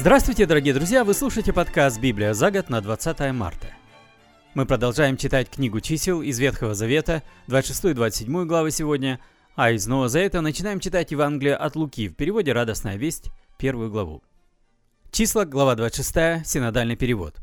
Здравствуйте, дорогие друзья! Вы слушаете подкаст «Библия за год» на 20 марта. Мы продолжаем читать книгу чисел из Ветхого Завета, 26 и 27 главы сегодня, а из Нового Завета начинаем читать Евангелие от Луки в переводе «Радостная весть», первую главу. Числа, глава 26, синодальный перевод.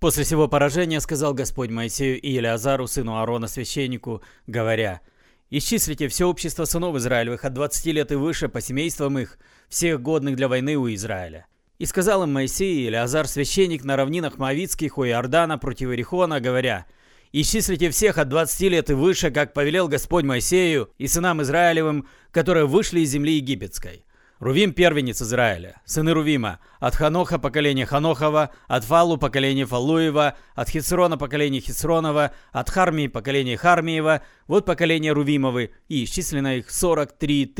«После всего поражения сказал Господь Моисею и Елеазару, сыну Аарона, священнику, говоря, «Исчислите все общество сынов Израилевых от 20 лет и выше по семействам их, всех годных для войны у Израиля, и сказал им Моисей или Азар священник на равнинах Моавицких у Иордана против Ирихона, говоря, «Исчислите всех от 20 лет и выше, как повелел Господь Моисею и сынам Израилевым, которые вышли из земли египетской». Рувим – первенец Израиля, сыны Рувима, от Ханоха поколение Ханохова, от Фалу поколение Фалуева, от Хисрона поколение Хисронова, от Хармии поколение Хармиева, вот поколение Рувимовы, и исчислено их 43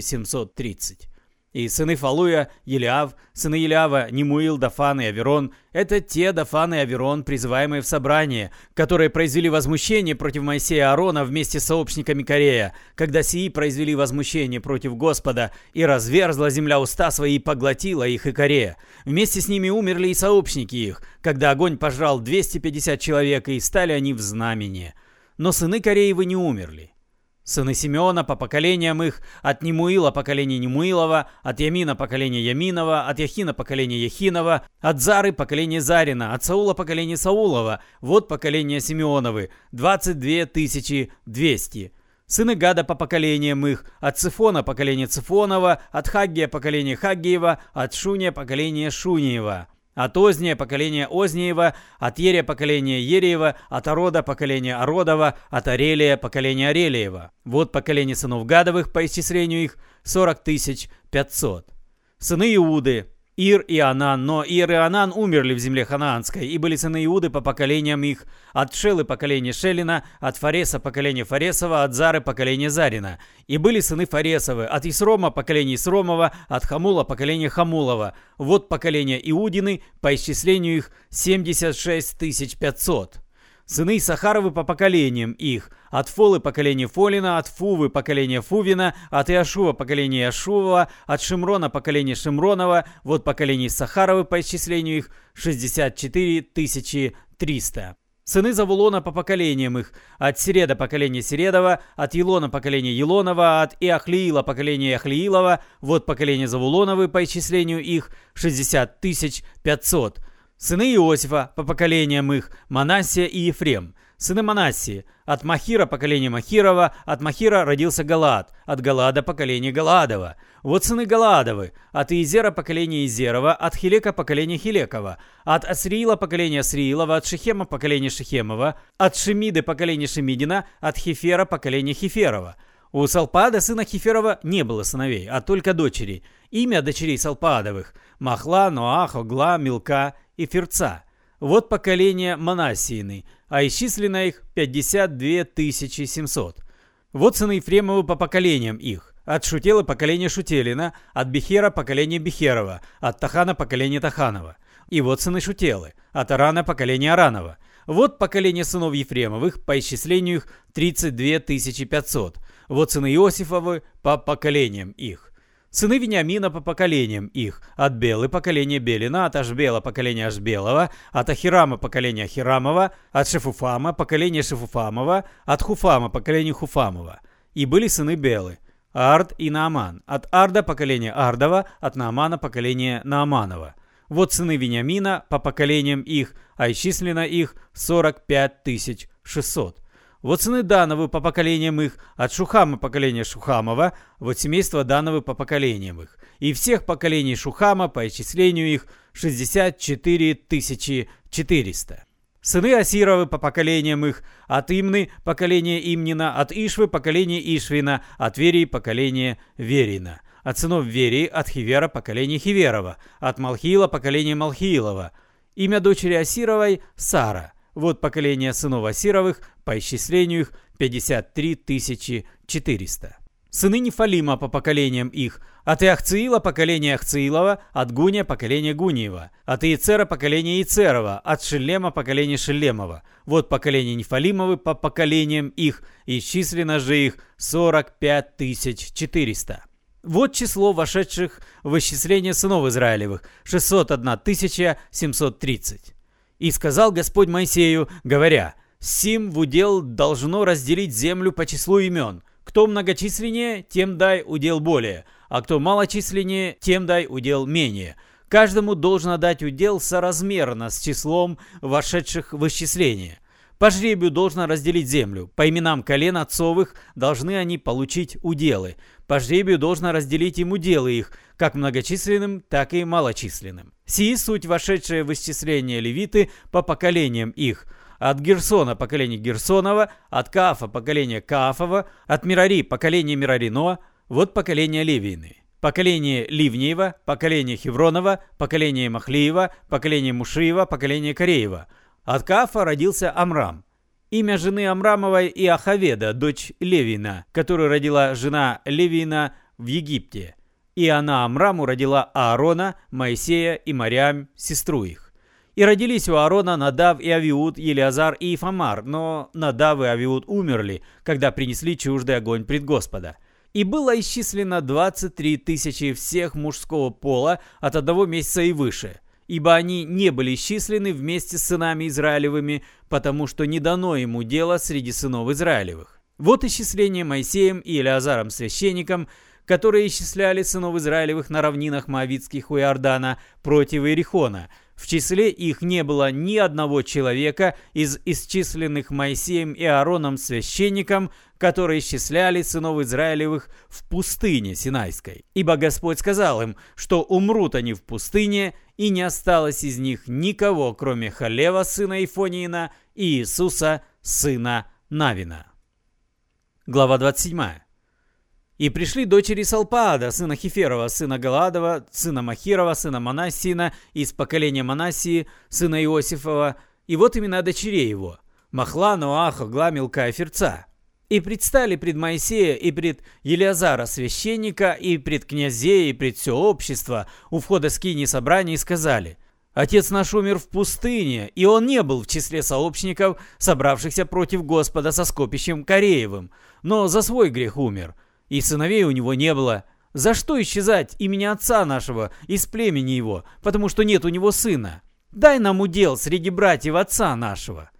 730. И сыны Фалуя, Елиав, сыны Елиава, Немуил, Дафан и Аверон – это те Дафан и Аверон, призываемые в собрание, которые произвели возмущение против Моисея и Аарона вместе с сообщниками Корея, когда сии произвели возмущение против Господа, и разверзла земля уста свои и поглотила их и Корея. Вместе с ними умерли и сообщники их, когда огонь пожрал 250 человек, и стали они в знамени. Но сыны Кореевы не умерли. Сыны Симеона по поколениям их, от Немуила поколение Немуилова, от Ямина поколение Яминова, от Яхина поколение Яхинова, от Зары поколение Зарина, от Саула поколение Саулова, вот поколение Симеоновы, 22 200. Сыны Гада по поколениям их, от Цифона поколение Цифонова, от Хаггия поколение Хаггиева, от Шуния поколение Шуниева. От Озния поколение Озниева, от Ерия поколение Ереева, от Орода поколение Ородова, от Арелия поколение Арелиева. Вот поколение сынов Гадовых по исчислению их 40 500. Сыны Иуды, Ир и Анан, но Ир и Анан умерли в земле ханаанской, и были сыны Иуды по поколениям их, от Шелы поколение Шелина, от Фареса поколение Фаресова, от Зары поколение Зарина. И были сыны Фаресовы, от Исрома поколение Исромова, от Хамула поколение Хамулова. Вот поколение Иудины, по исчислению их 76 500. Сыны Сахаровы по поколениям их. От Фолы поколение Фолина, от Фувы поколение Фувина, от Иашува поколение Иашува, от Шимрона поколение Шимронова, вот поколение Сахаровы по исчислению их 64 300. Сыны Завулона по поколениям их. От Середа поколение Середова, от Елона поколение Елонова, от Иахлиила поколение Иахлиилова, вот поколение Завулоновы по исчислению их 60 500. Сыны Иосифа, по поколениям их, Манасия и Ефрем. Сыны Манасии, от Махира поколение Махирова, от Махира родился Галаад, от Галаада поколение Галаадова. Вот сыны Галаадовы, от Иезера поколение Изерова, от Хилека поколение Хилекова, от Асриила поколение Асриилова, от Шехема поколение Шехемова, от Шемиды поколение Шемидина, от Хефера поколение Хеферова. У Салпаада, сына Хеферова, не было сыновей, а только дочери. Имя дочерей Салпаадовых – Махла, Ноах, Огла, Милка и Ферца. Вот поколение Манасиины, а исчислено их 52 700. Вот сыны Ефремовы по поколениям их. От Шутела поколение Шутелина, от Бехера поколение Бехерова, от Тахана поколение Таханова. И вот сыны Шутелы, от Арана поколение Аранова. Вот поколение сынов Ефремовых, по исчислению их 32 500. Вот сыны Иосифовы по поколениям их. Сыны Вениамина по поколениям их. От Белы поколение Белина, от Ашбела поколение Ашбелова, от Ахирама поколение Ахирамова, от Шефуфама поколение Шефуфамова, от Хуфама поколение Хуфамова. И были сыны Белы. Ард и Нааман. От Арда поколение Ардова, от Наамана поколение Нааманова. Вот сыны Вениамина по поколениям их, а исчислено их 45 600. Вот сыны Дановы по поколениям их, от Шухама поколения Шухамова, вот семейство Дановы по поколениям их. И всех поколений Шухама по исчислению их 64 400. Сыны Асировы по поколениям их, от Имны поколение Имнина, от Ишвы поколение Ишвина, от Верии поколение Верина. От сынов Верии, от Хивера поколение Хиверова, от Малхиила поколение Малхиилова. Имя дочери Асировой – Сара – вот поколение сынов Асировых, по исчислению их 53 400. Сыны Нефалима по поколениям их, от Иахциила поколение Ахциилова, от Гуния поколение Гуниева, от Иецера поколение Иецерова, от Шелема поколение Шелемова. Вот поколение Нефалимовы по поколениям их, и численно же их 45 400. Вот число вошедших в исчисление сынов Израилевых – 601 730. «И сказал Господь Моисею, говоря, «Сим в удел должно разделить землю по числу имен. Кто многочисленнее, тем дай удел более, а кто малочисленнее, тем дай удел менее. Каждому должно дать удел соразмерно с числом вошедших в исчисление. По жребию должно разделить землю. По именам колен отцовых должны они получить уделы. По жребию должно разделить им уделы их, как многочисленным, так и малочисленным. Сии суть вошедшие в исчисление левиты по поколениям их. От Герсона поколение Герсонова, от Каафа поколение Каафова, от Мирари поколение Мирарино, вот поколение Левины. Поколение Ливнеева, поколение Хевронова, поколение Махлиева, поколение Мушиева, поколение Кореева – от Каафа родился Амрам. Имя жены Амрамовой и Ахаведа, дочь Левина, которую родила жена Левина в Египте. И она Амраму родила Аарона, Моисея и Мариам, сестру их. И родились у Аарона Надав и Авиуд, Елиазар и Ифамар, но Надав и Авиуд умерли, когда принесли чуждый огонь пред Господа. И было исчислено 23 тысячи всех мужского пола от одного месяца и выше – ибо они не были исчислены вместе с сынами Израилевыми, потому что не дано ему дело среди сынов Израилевых. Вот исчисление Моисеем и Илиазаром священником, которые исчисляли сынов Израилевых на равнинах Моавицких у Иордана против Иерихона. В числе их не было ни одного человека из исчисленных Моисеем и Аароном священником, которые исчисляли сынов Израилевых в пустыне Синайской. Ибо Господь сказал им, что умрут они в пустыне, и не осталось из них никого, кроме Халева, сына Ифониина, и Иисуса, сына Навина. Глава 27. «И пришли дочери Салпаада, сына Хиферова, сына Галадова, сына Махирова, сына Манасина, из поколения Манасии, сына Иосифова, и вот имена дочерей его – Махла, Ноаха, Гла, Милка и Ферца. И предстали пред Моисея и пред Елиазара священника, и пред князей, и пред все общество у входа скини собрания и сказали, «Отец наш умер в пустыне, и он не был в числе сообщников, собравшихся против Господа со скопищем Кореевым, но за свой грех умер, и сыновей у него не было. За что исчезать имени отца нашего из племени его, потому что нет у него сына? Дай нам удел среди братьев отца нашего».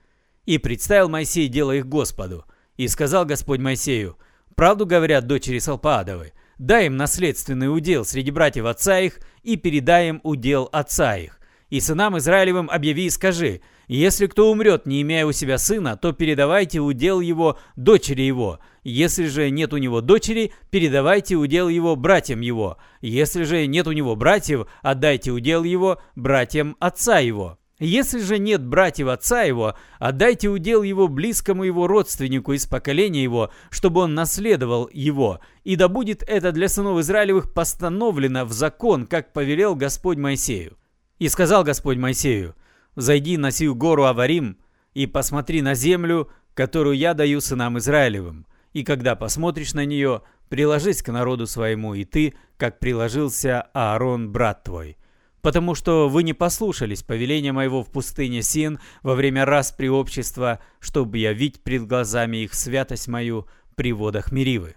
И представил Моисей дело их Господу. И сказал Господь Моисею, «Правду говорят дочери Салпаадовы, дай им наследственный удел среди братьев отца их и передай им удел отца их. И сынам Израилевым объяви и скажи, если кто умрет, не имея у себя сына, то передавайте удел его дочери его. Если же нет у него дочери, передавайте удел его братьям его. Если же нет у него братьев, отдайте удел его братьям отца его. Если же нет братьев отца его, отдайте удел его близкому его родственнику из поколения его, чтобы он наследовал его, и да будет это для сынов Израилевых постановлено в закон, как повелел Господь Моисею. И сказал Господь Моисею, «Зайди на сию гору Аварим и посмотри на землю, которую я даю сынам Израилевым, и когда посмотришь на нее, приложись к народу своему, и ты, как приложился Аарон, брат твой» потому что вы не послушались повеления моего в пустыне Син во время распри общества, чтобы явить пред глазами их святость мою при водах Меривы.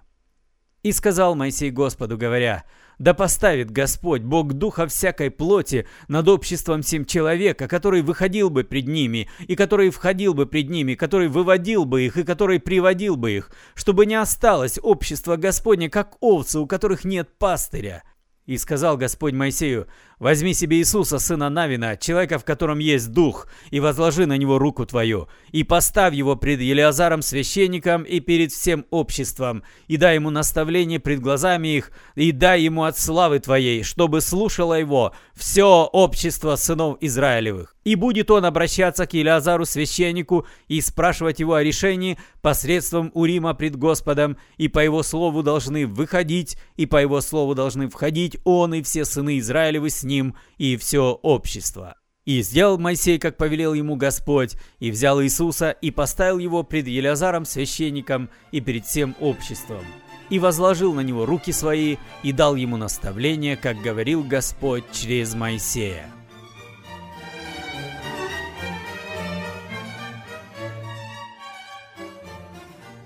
И сказал Моисей Господу, говоря, «Да поставит Господь, Бог духа всякой плоти, над обществом семь человека, который выходил бы пред ними, и который входил бы пред ними, который выводил бы их, и который приводил бы их, чтобы не осталось общество Господне, как овцы, у которых нет пастыря». И сказал Господь Моисею, Возьми себе Иисуса, сына Навина, человека, в котором есть дух, и возложи на него руку твою, и поставь его пред Елиазаром священником и перед всем обществом, и дай ему наставление пред глазами их, и дай ему от славы твоей, чтобы слушало его все общество сынов Израилевых. И будет он обращаться к Елиазару священнику и спрашивать его о решении посредством Урима пред Господом, и по его слову должны выходить, и по его слову должны входить он и все сыны Израилевы с ним и все общество. И сделал Моисей, как повелел ему Господь, и взял Иисуса и поставил его пред Елязаром священником и перед всем обществом. И возложил на него руки свои и дал ему наставление, как говорил Господь через Моисея.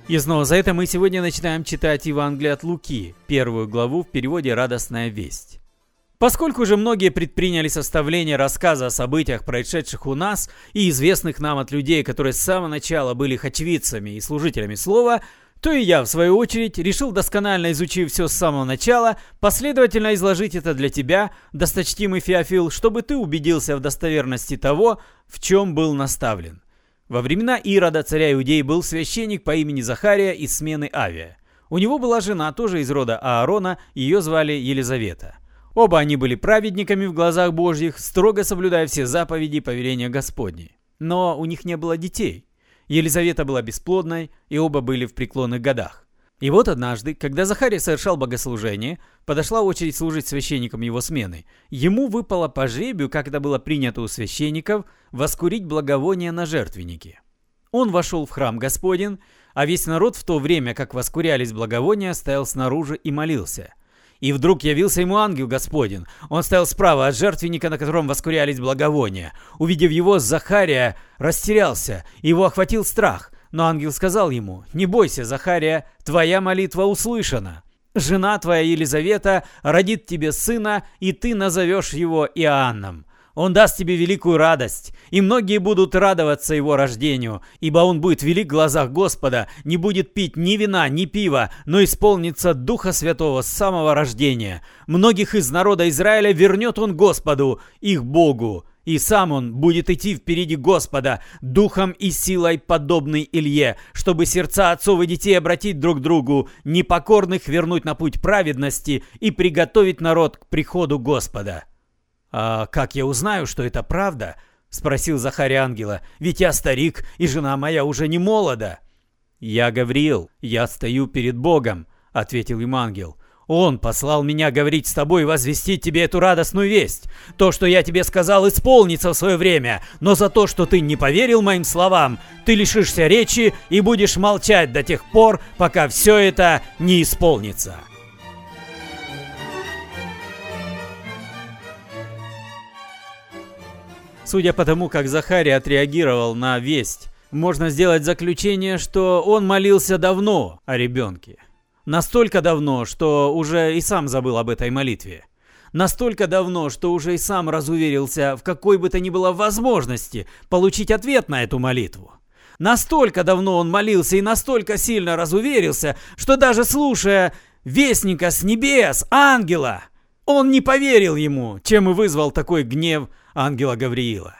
И снова за это мы сегодня начинаем читать Евангелие от Луки, первую главу в переводе «Радостная весть». Поскольку же многие предприняли составление рассказа о событиях, происшедших у нас, и известных нам от людей, которые с самого начала были их и служителями слова, то и я, в свою очередь, решил, досконально изучив все с самого начала, последовательно изложить это для тебя, досточтимый Феофил, чтобы ты убедился в достоверности того, в чем был наставлен. Во времена Ирода, царя Иудеи, был священник по имени Захария из смены Авия. У него была жена, тоже из рода Аарона, ее звали Елизавета. Оба они были праведниками в глазах Божьих, строго соблюдая все заповеди и повеления Господни. Но у них не было детей. Елизавета была бесплодной, и оба были в преклонных годах. И вот однажды, когда Захария совершал богослужение, подошла очередь служить священником его смены. Ему выпало по жребию, как это было принято у священников, воскурить благовоние на жертвеннике. Он вошел в храм Господень, а весь народ в то время, как воскурялись благовония, стоял снаружи и молился. И вдруг явился ему ангел Господень. Он стоял справа от жертвенника, на котором воскурялись благовония. Увидев его, Захария растерялся, его охватил страх – но ангел сказал ему, «Не бойся, Захария, твоя молитва услышана. Жена твоя Елизавета родит тебе сына, и ты назовешь его Иоанном. Он даст тебе великую радость, и многие будут радоваться его рождению, ибо он будет велик в глазах Господа, не будет пить ни вина, ни пива, но исполнится Духа Святого с самого рождения. Многих из народа Израиля вернет он Господу, их Богу, и сам он будет идти впереди Господа, духом и силой подобный Илье, чтобы сердца отцов и детей обратить друг к другу, непокорных вернуть на путь праведности и приготовить народ к приходу Господа. «А как я узнаю, что это правда?» — спросил Захарий ангела. «Ведь я старик, и жена моя уже не молода». «Я Гавриил, я стою перед Богом», — ответил им ангел. Он послал меня говорить с тобой и возвестить тебе эту радостную весть. То, что я тебе сказал, исполнится в свое время, но за то, что ты не поверил моим словам, ты лишишься речи и будешь молчать до тех пор, пока все это не исполнится. Судя по тому, как Захарий отреагировал на весть, можно сделать заключение, что он молился давно о ребенке. Настолько давно, что уже и сам забыл об этой молитве. Настолько давно, что уже и сам разуверился в какой бы то ни было возможности получить ответ на эту молитву. Настолько давно он молился и настолько сильно разуверился, что даже слушая «Вестника с небес, ангела», он не поверил ему, чем и вызвал такой гнев ангела Гавриила.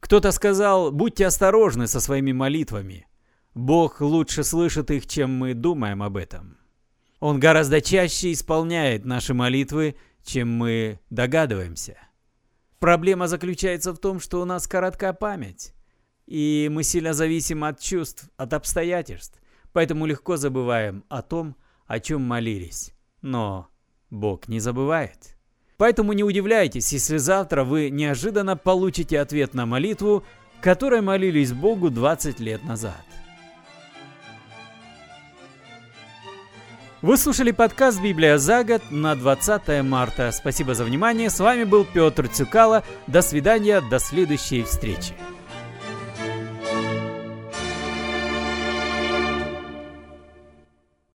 Кто-то сказал «Будьте осторожны со своими молитвами». Бог лучше слышит их, чем мы думаем об этом. Он гораздо чаще исполняет наши молитвы, чем мы догадываемся. Проблема заключается в том, что у нас короткая память, и мы сильно зависим от чувств, от обстоятельств, поэтому легко забываем о том, о чем молились. Но Бог не забывает. Поэтому не удивляйтесь, если завтра вы неожиданно получите ответ на молитву, которой молились Богу 20 лет назад. Вы слушали подкаст «Библия за год» на 20 марта. Спасибо за внимание. С вами был Петр Цюкало. До свидания, до следующей встречи.